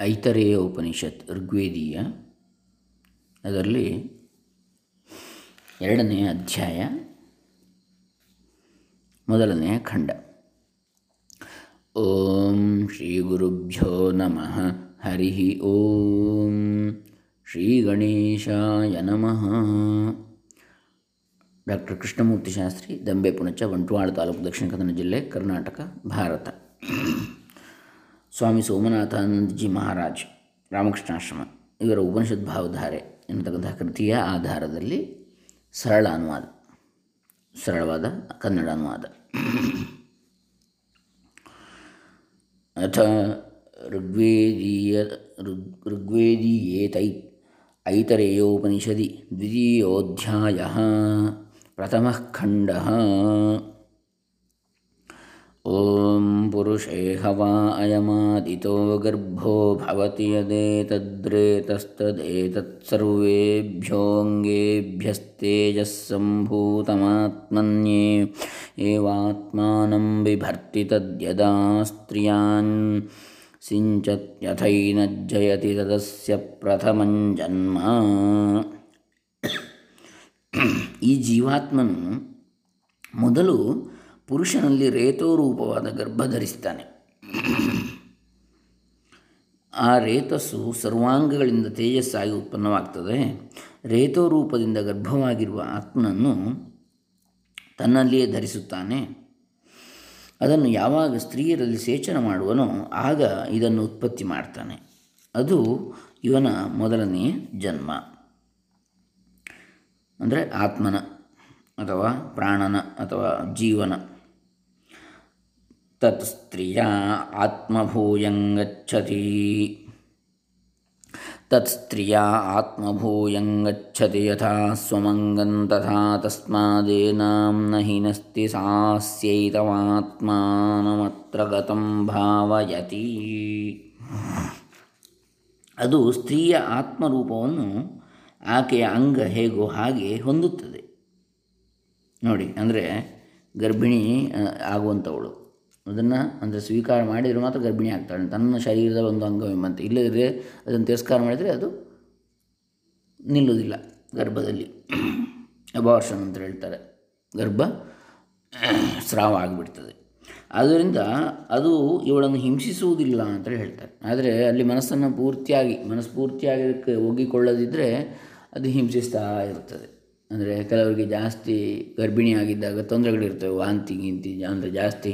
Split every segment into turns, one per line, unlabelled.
ಐತರೇಯ ಉಪನಿಷತ್ ಋಗ್ವೇದೀಯ. ಅದರಲ್ಲಿ ಎರಡನೆಯ ಅಧ್ಯಾಯ ಮೊದಲನೆಯ ಖಂಡ. ಓಂ ಶ್ರೀ ಗುರುಭ್ಯೋ ನಮಃ. ಹರಿ ಓಂ ಶ್ರೀ ಗಣೇಶಾಯ ನಮಃ. ಡಾಕ್ಟರ್ ಕೃಷ್ಣಮೂರ್ತಿ ಶಾಸ್ತ್ರಿ, ದಂಬೆ ಪುಣಚ, ಬಂಟ್ವಾಳ ತಾಲೂಕು ದಕ್ಷಿಣ ಕನ್ನಡ ಜಿಲ್ಲೆ ಕರ್ನಾಟಕ, ಭಾರತ. ಸ್ವಾಮಿ ಸೋಮನಾಥಾನಂದಜಿ ಮಹಾರಾಜ್, ರಾಮಕೃಷ್ಣಾಶ್ರಮ, ಇವರ ಉಪನಿಷತ್ ಭಾವಧಾರೆ ಎನ್ನತಕ್ಕಂತಹ ಕೃತಿಯ ಆಧಾರದಲ್ಲಿ ಸರಳ ಅನುವಾದ, ಸರಳವಾದ ಕನ್ನಡ ಅನುವಾದ. ಅಥ ಋಗ್ವೇದೀಯ ಋಗ್ ಋಗ್ವೇದೀಯೇತೈ ಐತರೇಯೋಪನಿಷದಿ ದ್ವಿತೀಯೋಧ್ಯಾಯ ಪ್ರಥಮಃ ಖಂಡಃ ॐ पुरुषेह वा अयमादितो गर्भो भवति यदेतद्रेतस्तदेतत्सर्वेभ्योऽङ्गेभ्यस्तेजस्सम्भूतमात्मन्ये एवात्मानं बिभर्ति तद्यदा स्त्रियान् सिञ्चत्यथैनज्जयति तदस्य प्रथमं जन्म। ಈ ಜೀವಾತ್ಮನು ಮೊದಲು ಪುರುಷನಲ್ಲಿ ರೇತೋರೂಪವಾದ ಗರ್ಭ ಧರಿಸ್ತಾನೆ. ಆ ರೇತಸ್ಸು ಸರ್ವಾಂಗಗಳಿಂದ ತೇಜಸ್ಸಾಗಿ ಉತ್ಪನ್ನವಾಗ್ತದೆ. ರೇತೋರೂಪದಿಂದ ಗರ್ಭವಾಗಿರುವ ಆತ್ಮನನ್ನು ತನ್ನಲ್ಲಿಯೇ ಧರಿಸುತ್ತಾನೆ. ಅದನ್ನು ಯಾವಾಗ ಸ್ತ್ರೀಯರಲ್ಲಿ ಸೇಚನ ಮಾಡುವನೋ ಆಗ ಇದನ್ನು ಉತ್ಪತ್ತಿ ಮಾಡ್ತಾನೆ. ಅದು ಇವನ ಮೊದಲನೆಯ ಜನ್ಮ. ಅಂದರೆ ಆತ್ಮನ ಅಥವಾ ಪ್ರಾಣನ ಅಥವಾ ಜೀವನ. ತತ್ ಸ್ತ್ರೀಯ ಆತ್ಮಭೂಯಂಗಚ್ಚತಿ ತತ್ ಸ್ತ್ರೀಯ ಆತ್ಮಭೂಯಂಗಚ್ಚತಿ ಯಥಾ ಸ್ವಮಂಗಂ ತಥಾ ತಸ್ಮಾದೇನಾಂನ ಹಿನಸ್ತಿ ಸಾಸ್ಯೈತವಾತ್ಮಾನಮತ್ರ ಗತಂ ಭಾವಯತಿ ಅದು ಸ್ತ್ರೀಯ ಆತ್ಮರೂಪವನ್ನು ಆಕೆಯ ಅಂಗ ಹೇಗೋ ಹಾಗೆ ಹೊಂದುತ್ತದೆ. ನೋಡಿ, ಅಂದರೆ ಗರ್ಭಿಣಿ ಆಗುವಂಥವಳು. ಅದನ್ನು ಅಂದರೆ ಸ್ವೀಕಾರ ಮಾಡಿದರೆ ಮಾತ್ರ ಗರ್ಭಿಣಿ ಆಗ್ತಾಳೆ. ತನ್ನ ಶರೀರದ ಒಂದು ಅಂಗವೆಂಬಂತೆ ಇಲ್ಲದಿದ್ದರೆ ಅದನ್ನು ತಿರಸ್ಕಾರ ಮಾಡಿದರೆ ಅದು ನಿಲ್ಲುವುದಿಲ್ಲ ಗರ್ಭದಲ್ಲಿ. ಅಬಾರ್ಷನ್ ಅಂತ ಹೇಳ್ತಾರೆ. ಗರ್ಭ ಸ್ರಾವ ಆಗಿಬಿಡ್ತದೆ. ಆದ್ದರಿಂದ ಅದು ಇವಳನ್ನು ಹಿಂಸಿಸುವುದಿಲ್ಲ ಅಂತ ಹೇಳ್ತಾರೆ. ಆದರೆ ಅಲ್ಲಿ ಮನಸ್ಸನ್ನು ಪೂರ್ತಿಯಾಗಿ ಮನಸ್ಫೂರ್ತಿಯಾಗಿ ಅದಕ್ಕೆ ಒಗ್ಗಿಕೊಳ್ಳದಿದ್ದರೆ ಅದು ಹಿಂಸಿಸ್ತಾ ಇರ್ತದೆ. ಅಂದರೆ ಕೆಲವರಿಗೆ ಜಾಸ್ತಿ ಗರ್ಭಿಣಿಯಾಗಿದ್ದಾಗ ತೊಂದರೆಗಳಿರ್ತವೆ. ವಾಂತಿ ಗಿಂತಿ ಅಂದರೆ ಜಾಸ್ತಿ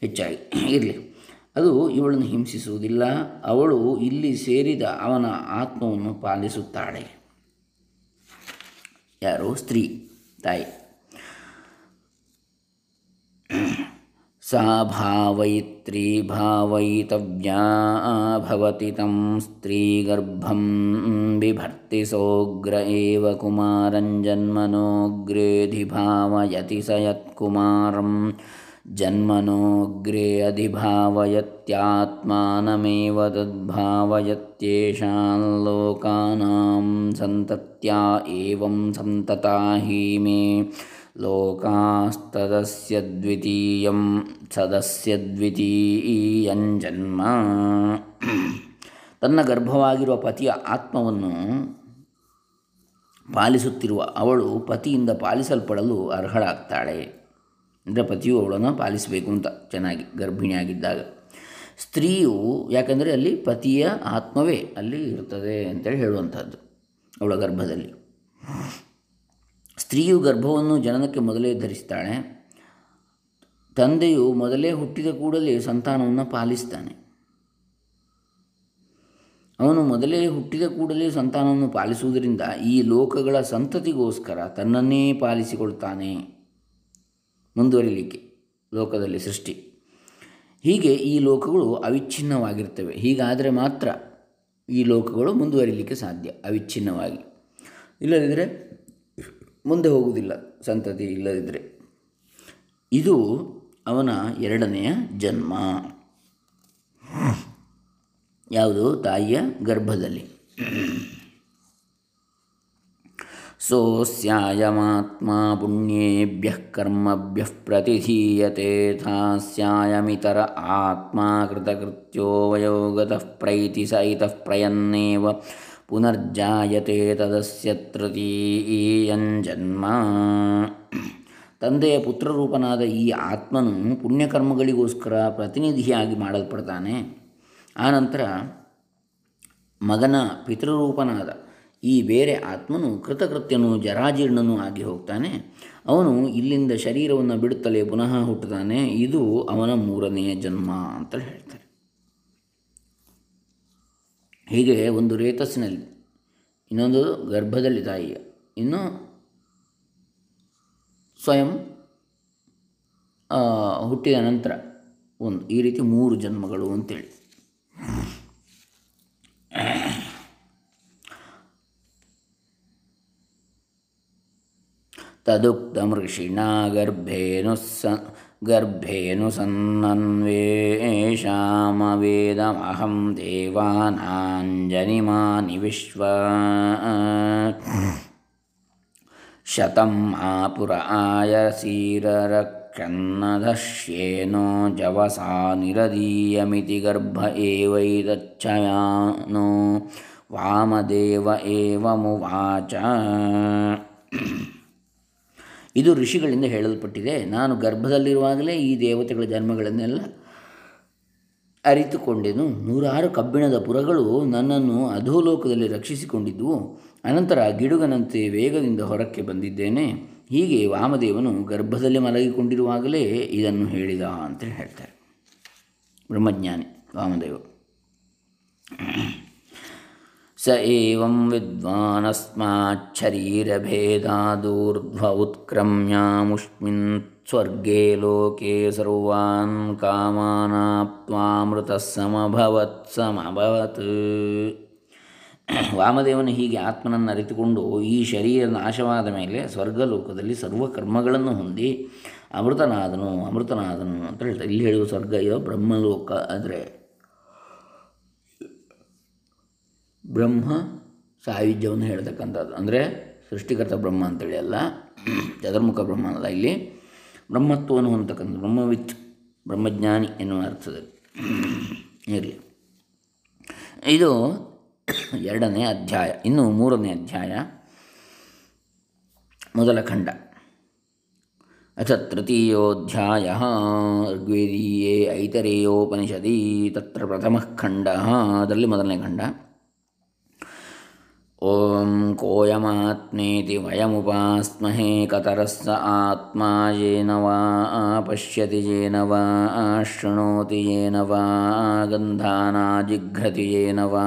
ಹೆಚ್ಚಾಗಿ. ಇರಲಿ. ಅದು ಇವಳನ್ನು ಹಿಂಸಿಸುವುದಿಲ್ಲ. ಅವಳು ಇಲ್ಲಿ ಸೇರಿದ ಅವನ ಆತ್ಮವನ್ನು ಪಾಲಿಸುತ್ತಾಳೆ. ಯಾರೋ? ಸ್ತ್ರೀ. ತಾಯಿ. ಸಾ ಭಾವಯಿತ್ರಿ ಭಾವಯಿತವ್ಯಾ ತಂ ಸ್ತ್ರೀ ಗರ್ಭಂ ಬಿಭರ್ತಿ ಸೋಗ್ರ ಏವ ಕುಮಾರಂಜನ್ಮನೋಗ್ರೇಧಿ ಭಾವಯತಿ ಸ ಯತ್ಕುಮಾರಂ ಜನ್ಮನೋಗ್ರೆ ಅಧಿಭಾವಯತ್ಯಾತ್ಮಾನಮೇವ ತದ್ಭಾವಯತ್ಯೇಷಾಂ ಲೋಕಾನಾಂ ಸಂತತ್ಯಾ ಏವಂ ಸಂತತಾ ಹೀಮೇ ಲೋಕಾಸ್ತದಸ್ಯ ದ್ವಿತೀಯಂ ಸದಸ್ಯ ದ್ವಿತೀಯಂ ಜನ್ಮ ತನ್ನ ಗರ್ಭವಾಗಿರುವ ಪತಿಯ ಆತ್ಮವನ್ನು ಪಾಲಿಸುತ್ತಿರುವ ಅವಳು ಪತಿಯಿಂದ ಪಾಲಿಸಲ್ಪಡಲು ಅರ್ಹಳಾಗ್ತಾಳೆ. ಅಂದರೆ ಪತಿಯು ಅವಳನ್ನು ಪಾಲಿಸಬೇಕು ಅಂತ ಚೆನ್ನಾಗಿ ಗರ್ಭಿಣಿಯಾಗಿದ್ದಾಗ. ಸ್ತ್ರೀಯು ಯಾಕಂದರೆ ಅಲ್ಲಿ ಪತಿಯ ಆತ್ಮವೇ ಅಲ್ಲಿ ಇರ್ತದೆ ಅಂತೇಳಿ ಹೇಳುವಂಥದ್ದು ಅವಳ ಗರ್ಭದಲ್ಲಿ. ಸ್ತ್ರೀಯು ಗರ್ಭವನ್ನು ಜನನಕ್ಕೆ ಮೊದಲೇ ಧರಿಸ್ತಾಳೆ. ತಂದೆಯು ಮೊದಲೇ ಹುಟ್ಟಿದ ಕೂಡಲೇ ಸಂತಾನವನ್ನು ಪಾಲಿಸ್ತಾನೆ. ಅವನು ಮೊದಲೇ ಹುಟ್ಟಿದ ಕೂಡಲೇ ಸಂತಾನವನ್ನು ಪಾಲಿಸುವುದರಿಂದ ಈ ಲೋಕಗಳ ಸಂತತಿಗೋಸ್ಕರ ತನ್ನನ್ನೇ ಪಾಲಿಸಿಕೊಳ್ತಾನೆ. ಮುಂದುವರಿಲಿಕ್ಕೆ, ಲೋಕದಲ್ಲಿ ಸೃಷ್ಟಿ. ಹೀಗೆ ಈ ಲೋಕಗಳು ಅವಿಚ್ಛಿನ್ನವಾಗಿರ್ತವೆ ಹೀಗಾದರೆ ಮಾತ್ರ ಈ ಲೋಕಗಳು ಮುಂದುವರಿಲಿಕ್ಕೆ ಸಾಧ್ಯ, ಅವಿಚ್ಛಿನ್ನವಾಗಿ. ಇಲ್ಲದಿದ್ದರೆ ಮುಂದೆ ಹೋಗುವುದಿಲ್ಲ, ಸಂತತಿ ಇಲ್ಲದಿದ್ದರೆ ಇದು ಅವನ ಎರಡನೆಯ ಜನ್ಮ. ಯಾವುದು? ತಾಯಿಯ ಗರ್ಭದಲ್ಲಿ. सोऽस्यायमात्मा पुण्येभ्यः कर्मभ्यः प्रतिधीयते थास्यायमितर आत्मा कृतकृत्यो वयोगतः प्रैति स इतः प्रयन्नेव ಪುನರ್ಜಾಯತೆ ತದಸ್ಯ ತೃತೀಯಂಜನ್ಮ ತಂದೆಯ ಪುತ್ರರೂಪನಾದ ಈ ಆತ್ಮನು ಪುಣ್ಯಕರ್ಮಗಳಿಗೋಸ್ಕರ ಪ್ರತಿನಿಧಿಯಾಗಿ ಮಾಡಲ್ಪಡ್ತಾನೆ ಆನಂತರ ಮಗನ ಪಿತೃರೂಪನಾದ ಈ ಬೇರೆ ಆತ್ಮನು ಕೃತಕೃತ್ಯನು ಜರಾಜೀರ್ಣನೂ ಆಗಿ ಹೋಗ್ತಾನೆ. ಅವನು ಇಲ್ಲಿಂದ ಶರೀರವನ್ನು ಬಿಡುತ್ತಲೇ ಪುನಃ ಹುಟ್ಟುತ್ತಾನೆ. ಇದು ಅವನ ಮೂರನೆಯ ಜನ್ಮ ಅಂತ ಹೇಳ್ತಾರೆ. ಹೀಗೆ ಒಂದು ರೇತಸ್ಸಿನಲ್ಲಿ, ಇನ್ನೊಂದು ಗರ್ಭದಲ್ಲಿ ತಾಯಿಯ, ಇನ್ನು ಸ್ವಯಂ ಹುಟ್ಟಿದ ನಂತರ ಒಂದು, ಈ ರೀತಿ ಮೂರು ಜನ್ಮಗಳು ಅಂತೇಳಿ. तदुक्तमृषिणा गर्भेऽुसन्नन्वेषामवेदमहं देवानाञ्जनिमानि विश्व। शतम् आपुर आयसीररक्षन्नधश्येनो जवसा निरदीयमिति गर्भ एवैतच्छया नो वामदेव एवमुवाच। ಇದು ಋಷಿಗಳಿಂದ ಹೇಳಲ್ಪಟ್ಟಿದೆ. ನಾನು ಗರ್ಭದಲ್ಲಿರುವಾಗಲೇ ಈ ದೇವತೆಗಳ ಜನ್ಮಗಳನ್ನೆಲ್ಲ ಅರಿತುಕೊಂಡೆನು. ನೂರಾರು ಕಬ್ಬಿಣದ ಪುರಗಳು ನನ್ನನ್ನು ಅಧೋಲೋಕದಲ್ಲಿ ರಕ್ಷಿಸಿಕೊಂಡಿದ್ದುವು ಅನಂತರ ಗಿಡುಗನಂತೆ ವೇಗದಿಂದ ಹೊರಕ್ಕೆ ಬಂದಿದ್ದೇನೆ. ಹೀಗೆ ವಾಮದೇವನು ಗರ್ಭದಲ್ಲಿ ಮಲಗಿಕೊಂಡಿರುವಾಗಲೇ ಇದನ್ನು ಹೇಳಿದ ಅಂತೇಳಿ ಹೇಳ್ತಾರೆ. ಬ್ರಹ್ಮಜ್ಞಾನಿ ವಾಮದೇವ. स एवं विद्वानस्माच्छरीरभेदादूर्ध्व उत्क्रम्यामुष्मिन् स्वर्गे लोके सर्वान् ಕಾಮಾನಾಪ್ತ್ವಾಮೃತ ಸಮಭವತ್ ಸಮಭವತ್ ವಾಮದೇವನು ಹೀಗೆ ಆತ್ಮನನ್ನು ಅರಿತುಕೊಂಡು ಈ ಶರೀರ ನಾಶವಾದ ಮೇಲೆ ಸ್ವರ್ಗಲೋಕದಲ್ಲಿ ಸರ್ವ ಕರ್ಮಗಳನ್ನು ಹೊಂದಿ ಅಮೃತನಾದನು ಅಮೃತನಾದನು ಅಂತ ಹೇಳ್ತಾರೆ ಇಲ್ಲಿ ಹೇಳುವ ಸ್ವರ್ಗ ಇರೋ ಬ್ರಹ್ಮಲೋಕ ಅಂದರೆ ಬ್ರಹ್ಮ ಸಾಯುಜ್ಯವನ್ನು ಹೇಳ್ತಕ್ಕಂಥದ್ದು. ಅಂದರೆ ಸೃಷ್ಟಿಕರ್ತ ಬ್ರಹ್ಮ ಅಂತೇಳಿ ಅಲ್ಲ, ಚತುರ್ಮುಖ ಬ್ರಹ್ಮ ಅಲ್ಲ ಇಲ್ಲಿ. ಬ್ರಹ್ಮತ್ವವನ್ನು ಹೊಂದತಕ್ಕಂಥ ಬ್ರಹ್ಮವಿತ್, ಬ್ರಹ್ಮಜ್ಞಾನಿ ಎನ್ನುವ ಅರ್ಥದಲ್ಲಿ ಇರಲಿ. ಇದು ಎರಡನೇ ಅಧ್ಯಾಯ, ಇನ್ನು ಮೂರನೇ ಅಧ್ಯಾಯ, ಮೊದಲ ಖಂಡ. ಅಥ ತೃತೀಯೋಧ್ಯಾಯ, ಋಗ್ವೇದೀಯೇ ಐತರೇಯೋಪನಿಷದಿ, ತತ್ರ ಪ್ರಥಮ ಖಂಡ, ಅದರಲ್ಲಿ ಮೊದಲನೇ ಖಂಡ. ಓಂ ಕೋಯಮಾತ್ಮೇತಿ ವಯಮುಪಾಸ್ಮಹೇ ಕತರಸ್ಸ ಆತ್ಮ ಯೇನ ವಾ ಪಶ್ಯತಿ ಯೇನ ವಾ ಶೃಣೋತಿ ಯೇನ ವಾ ಗಂಧಾನಾಜಿಘ್ರತಿ ಯೇನ ವಾ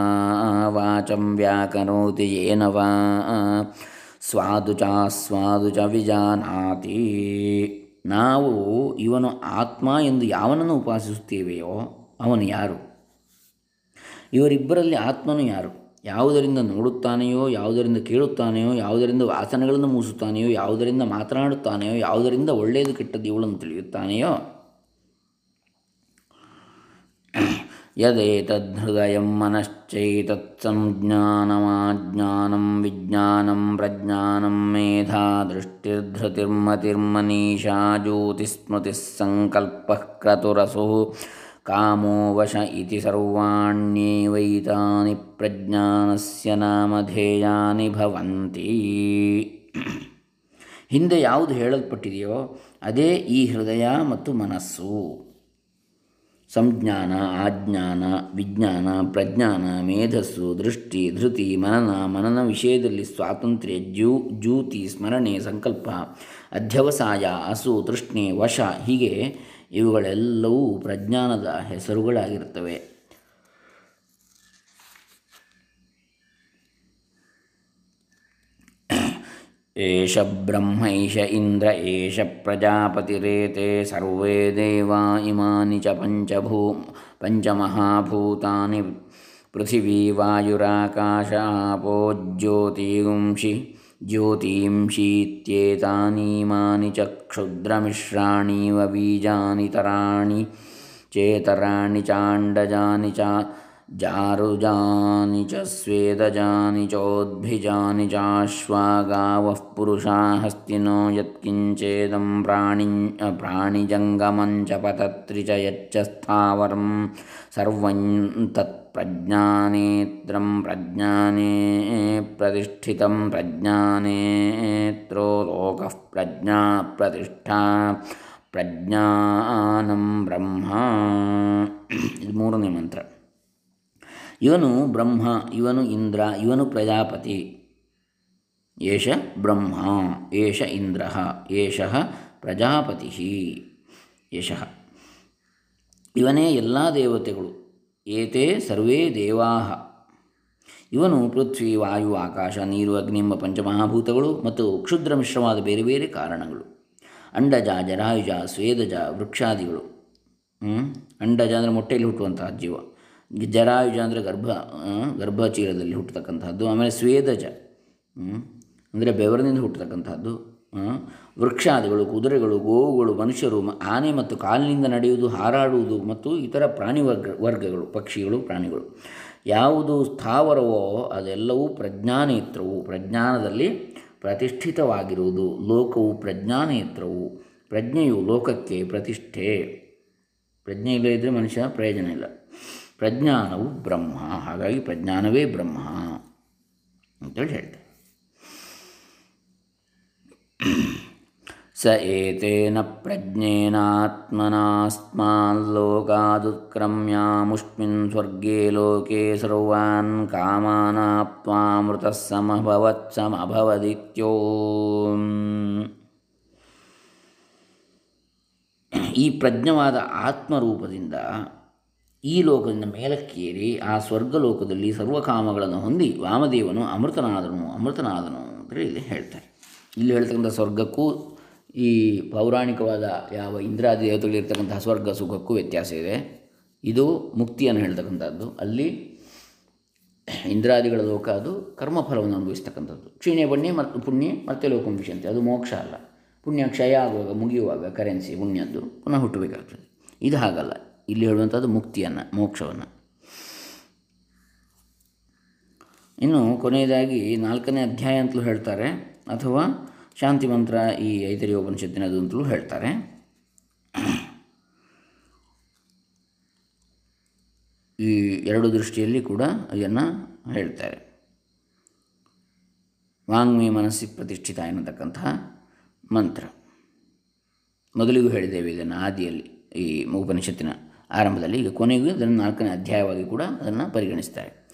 ವಾಚಂ ವ್ಯಾಕರೋತಿ ಯೇನ ವಾ ಸ್ವಾದು ಚ ಸ್ವಾದು ಚ ವಿಜಾನಾತಿ ನಾವು ಇವನು ಆತ್ಮ ಎಂದು ಯಾವನನ್ನು ಉಪಾಸಿಸುತ್ತೇವೆಯೋ ಅವನು ಯಾರು? ಇವರಿಬ್ಬರಲ್ಲಿ ಆತ್ಮನು ಯಾರು? ಯಾವುದರಿಂದ ನೋಡುತ್ತಾನೆಯೋ, ಯಾವುದರಿಂದ ಕೇಳುತ್ತಾನೆಯೋ, ಯಾವುದರಿಂದ ವಾಸನೆಗಳನ್ನು ಮೂಸುತ್ತಾನೆಯೋ ಯಾವುದರಿಂದ ಮಾತನಾಡುತ್ತಾನೆಯೋ, ಯಾವುದರಿಂದ ಒಳ್ಳೆಯದು ಕೆಟ್ಟದ್ದು ಇವುಗಳನ್ನು ತಿಳಿಯುತ್ತಾನೆಯೋ ಯದೇತದ್ಹೃದಯ ಮನಶ್ಚೈತತ್ಸಂಜ್ಞಾನಮಾಜ್ಞಾನಂ ವಿಜ್ಞಾನಂ ಪ್ರಜ್ಞಾನಂ ಮೇಧಾ ದೃಷ್ಟಿರ್ಧೃತಿರ್ಮತಿರ್ಮನೀಷಾ ಜ್ಯೋತಿಸ್ಮೃತಿಸ್ಸಂಕಲ್ಪಃ ಕ್ರತುರಸು ಕಾಮೋ ವಶ ಇತಿ ಸರ್ವಾಣ್ಯೇವೈತಾನಿ ಪ್ರಜ್ಞಾನಸ್ಯ ನಾಮಧೇಯಾನಿ ಭವಂತಿ ಹಿಂದೆ ಯಾವುದು ಹೇಳಲ್ಪಟ್ಟಿದೆಯೋ ಅದೇ ಈ ಹೃದಯ ಮತ್ತು ಮನಸ್ಸು. ಸಂಜ್ಞಾನ, ಆಜ್ಞಾನ, ವಿಜ್ಞಾನ, ಪ್ರಜ್ಞಾನ, ಮೇಧಸ್ಸು, ದೃಷ್ಟಿ, ಧೃತಿ, ಮನನ ಮನನ ವಿಷಯದಲ್ಲಿ ಸ್ವಾತಂತ್ರ್ಯ ಜ್ಯೂ ಜ್ಯೂತಿ, ಸ್ಮರಣೆ, ಸಂಕಲ್ಪ, ಅಧ್ಯವಸಾಯ ಅಸು ತೃಷ್ಣೆ, ವಶ ಹೀಗೆ ಇವುಗಳೆಲ್ಲವೂ ಪ್ರಜ್ಞಾನದ ಹೆಸರುಗಳಾಗಿರುತ್ತವೆ. ಏಷ ಬ್ರಹ್ಮೈಷ ಇಂದ್ರ ಏಷ ಪ್ರಜಾಪತಿರೇತೆ ಸರ್ವೇ ದೇವಾ ಇಮಾನಿ ಚ ಪಂಚಭೂ ಪಂಚಮಹಾಭೂತಾನಿ ಪೃಥಿವೀ ವಾಯುರಾಕಾಶ ಜ್ಯೋತಿಗುಂಷಿ ज्योतींषीत्येतानीमानि च क्षुद्रमिश्राणीव बीजानि तराणि चेतराणि चाण्डजानि च ಜಾರುಜಾನಿ ಚ ಸ್ವೇದಜಾನಿ ಚೋದ್ಭಿಜಾನಿ ಚಾಶ್ವಾಗಾವಃ ಪುರುಷಾ ಹಸ್ತಿನೋ ಯತ್ಕಿಂಚೇದಂ ಪ್ರಾಣಿ ಪ್ರಾಣಿಜಂಗಮಂ ಚ ಪತತ್ರಿ ಚ ಯಚ್ಚ ಸ್ಥಾವರಂ ಸರ್ವಂ ತತ್ಪ್ರಜ್ಞಾನೇತ್ರಂ ಪ್ರಜ್ಞಾನೇ ಪ್ರತಿಷ್ಠಿತಂ ಪ್ರಜ್ಞಾನೇತ್ರೋ ಲೋಕಃ ಪ್ರಜ್ಞಾ ಪ್ರತಿಷ್ಠಾ ಪ್ರಜ್ಞಾನಂ ಬ್ರಹ್ಮ ಇದು ಮೂರನೇ ಮಂತ್ರ ಇವನು ಬ್ರಹ್ಮ, ಇವನು ಇಂದ್ರ, ಇವನು ಪ್ರಜಾಪತಿ. ಏಷ ಬ್ರಹ್ಮ, ಏಷ ಇಂದ್ರ, ಏಷ ಪ್ರಜಾಪತಿ ಯಶಃ ಇವನೇ ಎಲ್ಲ ದೇವತೆಗಳು. ಏತೆ ಸರ್ವೇ ದೇವಾಹ. ಇವನು ಪೃಥ್ವಿ, ವಾಯು, ಆಕಾಶ, ನೀರು, ಅಗ್ನಿ ಎಂಬ ಪಂಚಮಹಾಭೂತಗಳು ಮತ್ತು ಕ್ಷುದ್ರ ಮಿಶ್ರವಾದ ಬೇರೆ ಬೇರೆ ಕಾರಣಗಳು. ಅಂಡಜ, ಜರಾಯುಜ, ಸ್ವೇದಜ, ವೃಕ್ಷಾದಿಗಳು? ಅಂಡಜ ಅಂದರೆ ಮೊಟ್ಟೆಯಲ್ಲಿ ಹುಟ್ಟುವಂತಹ ಜೀವ. ಜರಾಯುಜ ಅಂದರೆ ಗರ್ಭ ಗರ್ಭಚೀಲದಲ್ಲಿ ಹುಟ್ಟತಕ್ಕಂತಹದ್ದು, ಆಮೇಲೆ ಸ್ವೇದಜ ಅಂದರೆ ಬೆವರಿನಿಂದ ಹುಟ್ಟತಕ್ಕಂಥದ್ದು ವೃಕ್ಷಾದಿಗಳು, ಕುದುರೆಗಳು, ಗೋವುಗಳು, ಮನುಷ್ಯರು ಆನೆ ಮತ್ತು ಕಾಲಿನಿಂದ ನಡೆಯುವುದು, ಹಾರಾಡುವುದು ಮತ್ತು ಇತರ ಪ್ರಾಣಿ ವರ್ಗ, ವರ್ಗಗಳು, ಪಕ್ಷಿಗಳು, ಪ್ರಾಣಿಗಳು. ಯಾವುದು ಸ್ಥಾವರವೋ ಅದೆಲ್ಲವೂ ಪ್ರಜ್ಞಾನೇತ್ರವು. ಪ್ರಜ್ಞಾನದಲ್ಲಿ ಪ್ರತಿಷ್ಠಿತವಾಗಿರುವುದು. ಲೋಕವು ಪ್ರಜ್ಞಾನೇತ್ರವು. ಪ್ರಜ್ಞೆಯು ಲೋಕಕ್ಕೆ ಪ್ರತಿಷ್ಠೆ. ಪ್ರಜ್ಞೆ ಇಲ್ಲದಿದ್ದರೆ ಮನುಷ್ಯ ಪ್ರಯೋಜನ ಇಲ್ಲ. ಪ್ರಜ್ಞಾನವು ಬ್ರಹ್ಮ ಹಾಗಾಗಿ ಪ್ರಜ್ಞಾನವೇ ಬ್ರಹ್ಮ ಅಂತೇಳಿ ಹೇಳ್ತಾರೆ. ಸ ಏತೇನ ಪ್ರಜ್ಞೇನಾತ್ಮನಾಸ್ಮಾಲ್ಲೋಕಾದುತ್ಕ್ರಮ್ಯಾಮುಷ್ಮಿನ್ ಸ್ವರ್ಗೇ ಲೋಕೆ ಸರ್ವಾನ್ ಕಾಮಾನಾಪ್ತ್ವಾಮೃತಃ ಸಮಭವತ್ ಸಮಭವದಿತ್ಯೋ ಈ ಪ್ರಜ್ಞವಾದ ಆತ್ಮರೂಪದಿಂದ ಈ ಲೋಕದಿಂದ ಮೇಲಕ್ಕೇರಿ, ಆ ಸ್ವರ್ಗಲೋಕದಲ್ಲಿ ಸರ್ವಕಾಮಗಳನ್ನು ಹೊಂದಿ ವಾಮದೇವನು ಅಮೃತನಾದನು ಅಮೃತನಾದನು ಅಂತ ಇಲ್ಲಿ ಹೇಳ್ತಾರೆ. ಇಲ್ಲಿ ಹೇಳ್ತಕ್ಕಂಥ ಸ್ವರ್ಗಕ್ಕೂ ಈ ಪೌರಾಣಿಕವಾದ ಯಾವ ಇಂದ್ರಾದಿ ದೇವತೆಗಳಿರ್ತಕ್ಕಂತಹ ಸ್ವರ್ಗ ಸುಖಕ್ಕೂ ವ್ಯತ್ಯಾಸ ಇದೆ. ಇದು ಮುಕ್ತಿಯನ್ನು ಹೇಳ್ತಕ್ಕಂಥದ್ದು. ಅಲ್ಲಿ ಇಂದ್ರಾದಿಗಳ ಲೋಕ ಅದು ಕರ್ಮಫಲವನ್ನು ಅನುಭವಿಸ್ತಕ್ಕಂಥದ್ದು. ಕ್ಷೀಣೆ, ಬಣ್ಣೆ ಮತ್ತು ಪುಣ್ಯ ಮತ್ತೆ ಲೋಕಂ ವಿಷಯಂತೆ ಅದು ಮೋಕ್ಷ ಅಲ್ಲ. ಪುಣ್ಯ ಕ್ಷಯ ಆಗುವಾಗ, ಮುಗಿಯುವಾಗ, ಕರೆನ್ಸಿ, ಪುಣ್ಯದ್ದು ಪುನಃ ಹುಟ್ಟಬೇಕಾಗ್ತದೆ. ಇದು ಹಾಗಲ್ಲ. ಇಲ್ಲಿ ಹೇಳುವಂಥದ್ದು ಮುಕ್ತಿಯನ್ನು, ಮೋಕ್ಷವನ್ನು. ಇನ್ನು ಕೊನೆಯದಾಗಿ ನಾಲ್ಕನೇ ಅಧ್ಯಾಯ ಅಂತಲೂ ಹೇಳ್ತಾರೆ, ಅಥವಾ ಶಾಂತಿ ಮಂತ್ರ ಈ ಐದರಿ ಉಪನಿಷತ್ತಿನದು ಅಂತಲೂ ಹೇಳ್ತಾರೆ. ಈ ಎರಡು ದೃಷ್ಟಿಯಲ್ಲಿ ಕೂಡ ಅದನ್ನು ಹೇಳ್ತಾರೆ. ವಾಂಗ್ಮಿ ಮನಸ್ಸಿ ಪ್ರತಿಷ್ಠಿತ ಎನ್ನತಕ್ಕಂತಹ ಮಂತ್ರ. ಮೊದಲಿಗೂ ಹೇಳಿದ್ದೇವೆ ಇದನ್ನು ಆದಿಯಲ್ಲಿ, ಈ ಉಪನಿಷತ್ತಿನ ಆರಂಭದಲ್ಲಿ ಈಗ ಕೊನೆಗೂ ಅದನ್ನು ನಾಲ್ಕನೇ ಅಧ್ಯಾಯವಾಗಿ ಕೂಡ ಅದನ್ನು ಪರಿಗಣಿಸ್ತಾರೆ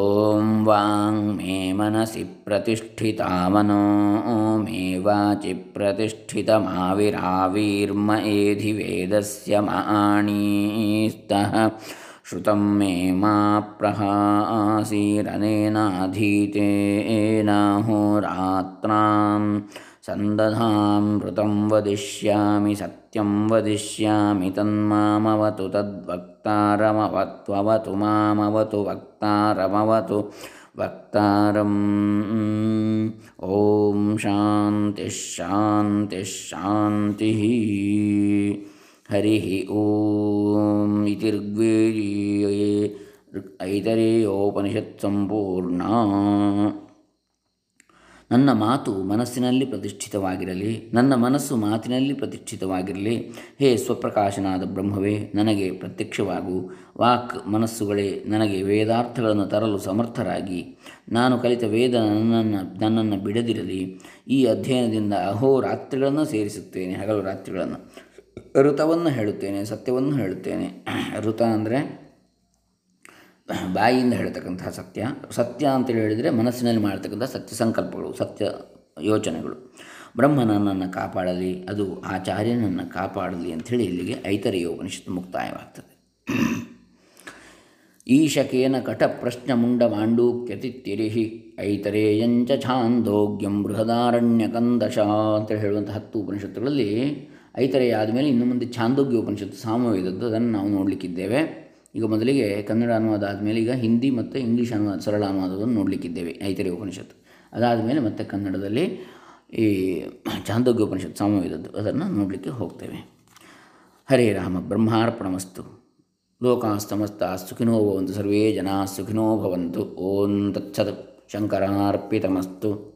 ಓಂ ವಾಂಗ್ ಮೇ ಮನಸಿ ಪ್ರತಿಷ್ಠಿತಾ ಮನೋ ಮೇ ವಾಚಿ ಪ್ರತಿಷ್ಠಿತ ಮಾವಿರಾವೀರ್ಮ ಏಧಿ ವೇದಸ್ಯ ಮಾಣೀಸ್ತಃ श्रुतं मे मा प्रहासीरनेनाधीतेनाहोरात्रां सन्दधामृतं वदिष्यामि सत्यं वदिष्यामि तन्मामवतु तद्वक्तारमवत्ववतु मामवतु वक्तारमवतु वक्तारम्। ॐ शान्तिश्शान्तिश्शान्तिः हरिः ॐ इति ऋग्वेदीयये ऐतरेयोपनिषत्सम्पूर्णा। ನನ್ನ ಮಾತು ಮನಸ್ಸಿನಲ್ಲಿ ಪ್ರತಿಷ್ಠಿತವಾಗಿರಲಿ, ನನ್ನ ಮನಸ್ಸು ಮಾತಿನಲ್ಲಿ ಪ್ರತಿಷ್ಠಿತವಾಗಿರಲಿ. ಹೇ ಸ್ವಪ್ರಕಾಶನಾದ ಬ್ರಹ್ಮವೇ, ನನಗೆ ಪ್ರತ್ಯಕ್ಷವಾಗು. ವಾಕ್ ಮನಸ್ಸುಗಳೇ, ನನಗೆ ವೇದಾರ್ಥಗಳನ್ನು ತರಲು ಸಮರ್ಥರಾಗಿ. ನಾನು ಕಲಿತ ವೇದ ನನ್ನನ್ನು ನನ್ನನ್ನು ಬಿಡದಿರಲಿ. ಈ ಅಧ್ಯಯನದಿಂದ ಅಹೋರಾತ್ರಿಗಳನ್ನು ಸೇರಿಸುತ್ತೇನೆ, ಹಗಲು ರಾತ್ರಿಗಳನ್ನು. ಋತವನ್ನು ಹೇಳುತ್ತೇನೆ, ಸತ್ಯವನ್ನು ಹೇಳುತ್ತೇನೆ. ಋತ ಅಂದರೆ? ಬಾಯಿಯಿಂದ ಹೇಳ್ತಕ್ಕಂತಹ ಸತ್ಯ ಸತ್ಯ ಅಂತೇಳಿ ಹೇಳಿದರೆ ಮನಸ್ಸಿನಲ್ಲಿ ಮಾಡ್ತಕ್ಕಂಥ ಸತ್ಯ ಸಂಕಲ್ಪಗಳು ಸತ್ಯ ಯೋಚನೆಗಳು. ಬ್ರಹ್ಮ ನನ್ನನ್ನು ಕಾಪಾಡಲಿ, ಅದು ಆಚಾರ್ಯನನ್ನು ಕಾಪಾಡಲಿ ಅಂಥೇಳಿ ಇಲ್ಲಿಗೆ ಐತರೆಯ ಉಪನಿಷತ್ತು ಮುಕ್ತಾಯವಾಗ್ತದೆ. ಈಶಕೇನ ಕಟ ಪ್ರಶ್ನ ಮುಂಡ ಮಾಂಡೂಕ್ಯತಿತ್ತಿರಿಹಿ ಐತರೇಯಂಚ ಛಾಂದೋಗ್ಯಂ ಬೃಹದಾರಣ್ಯ ಕಂದಶ ಅಂತೇಳಿ ಹೇಳುವಂಥ ಹತ್ತು ಉಪನಿಷತ್ತುಗಳಲ್ಲಿ ಐತರೇಯ ಆದಮೇಲೆ ಇನ್ನು ಮುಂದೆ ಛಾಂದೋಗ್ಯ ಉಪನಿಷತ್ತು ಸಾಮವೇದದ್ದು ಅದನ್ನು ನಾವು ನೋಡಲಿಕ್ಕಿದ್ದೇವೆ. ಈಗ ಮೊದಲಿಗೆ ಕನ್ನಡ ಅನುವಾದ ಆದಮೇಲೆ ಈಗ ಹಿಂದಿ ಮತ್ತು ಇಂಗ್ಲೀಷ್ ಅನುವಾದ, ಸರಳ ಅನುವಾದವನ್ನು ನೋಡಲಿಕ್ಕಿದ್ದೇವೆ, ಐತರಿ ಉಪನಿಷತ್ತು. ಅದಾದಮೇಲೆ ಮತ್ತೆ ಕನ್ನಡದಲ್ಲಿ ಈ ಚಾಂದೋಗ್ಯ ಉಪನಿಷತ್ ಸಾಮವೇದದ್ದು, ಅದನ್ನು ನೋಡಲಿಕ್ಕೆ ಹೋಗ್ತೇವೆ. ಹರೇ ರಾಮ, ಬ್ರಹ್ಮಾರ್ಪಣಮಸ್ತು. ಲೋಕಾಸ್ತಮಸ್ತ ಸುಖಿನೋ ಭವಂತು, ಸರ್ವೇ ಜನಾ ಸುಖಿನೋ ಭವಂತು. ಓಂ ತತ್ಸತ್ ಶಂಕರಾರ್ಪಿತಮಸ್ತು.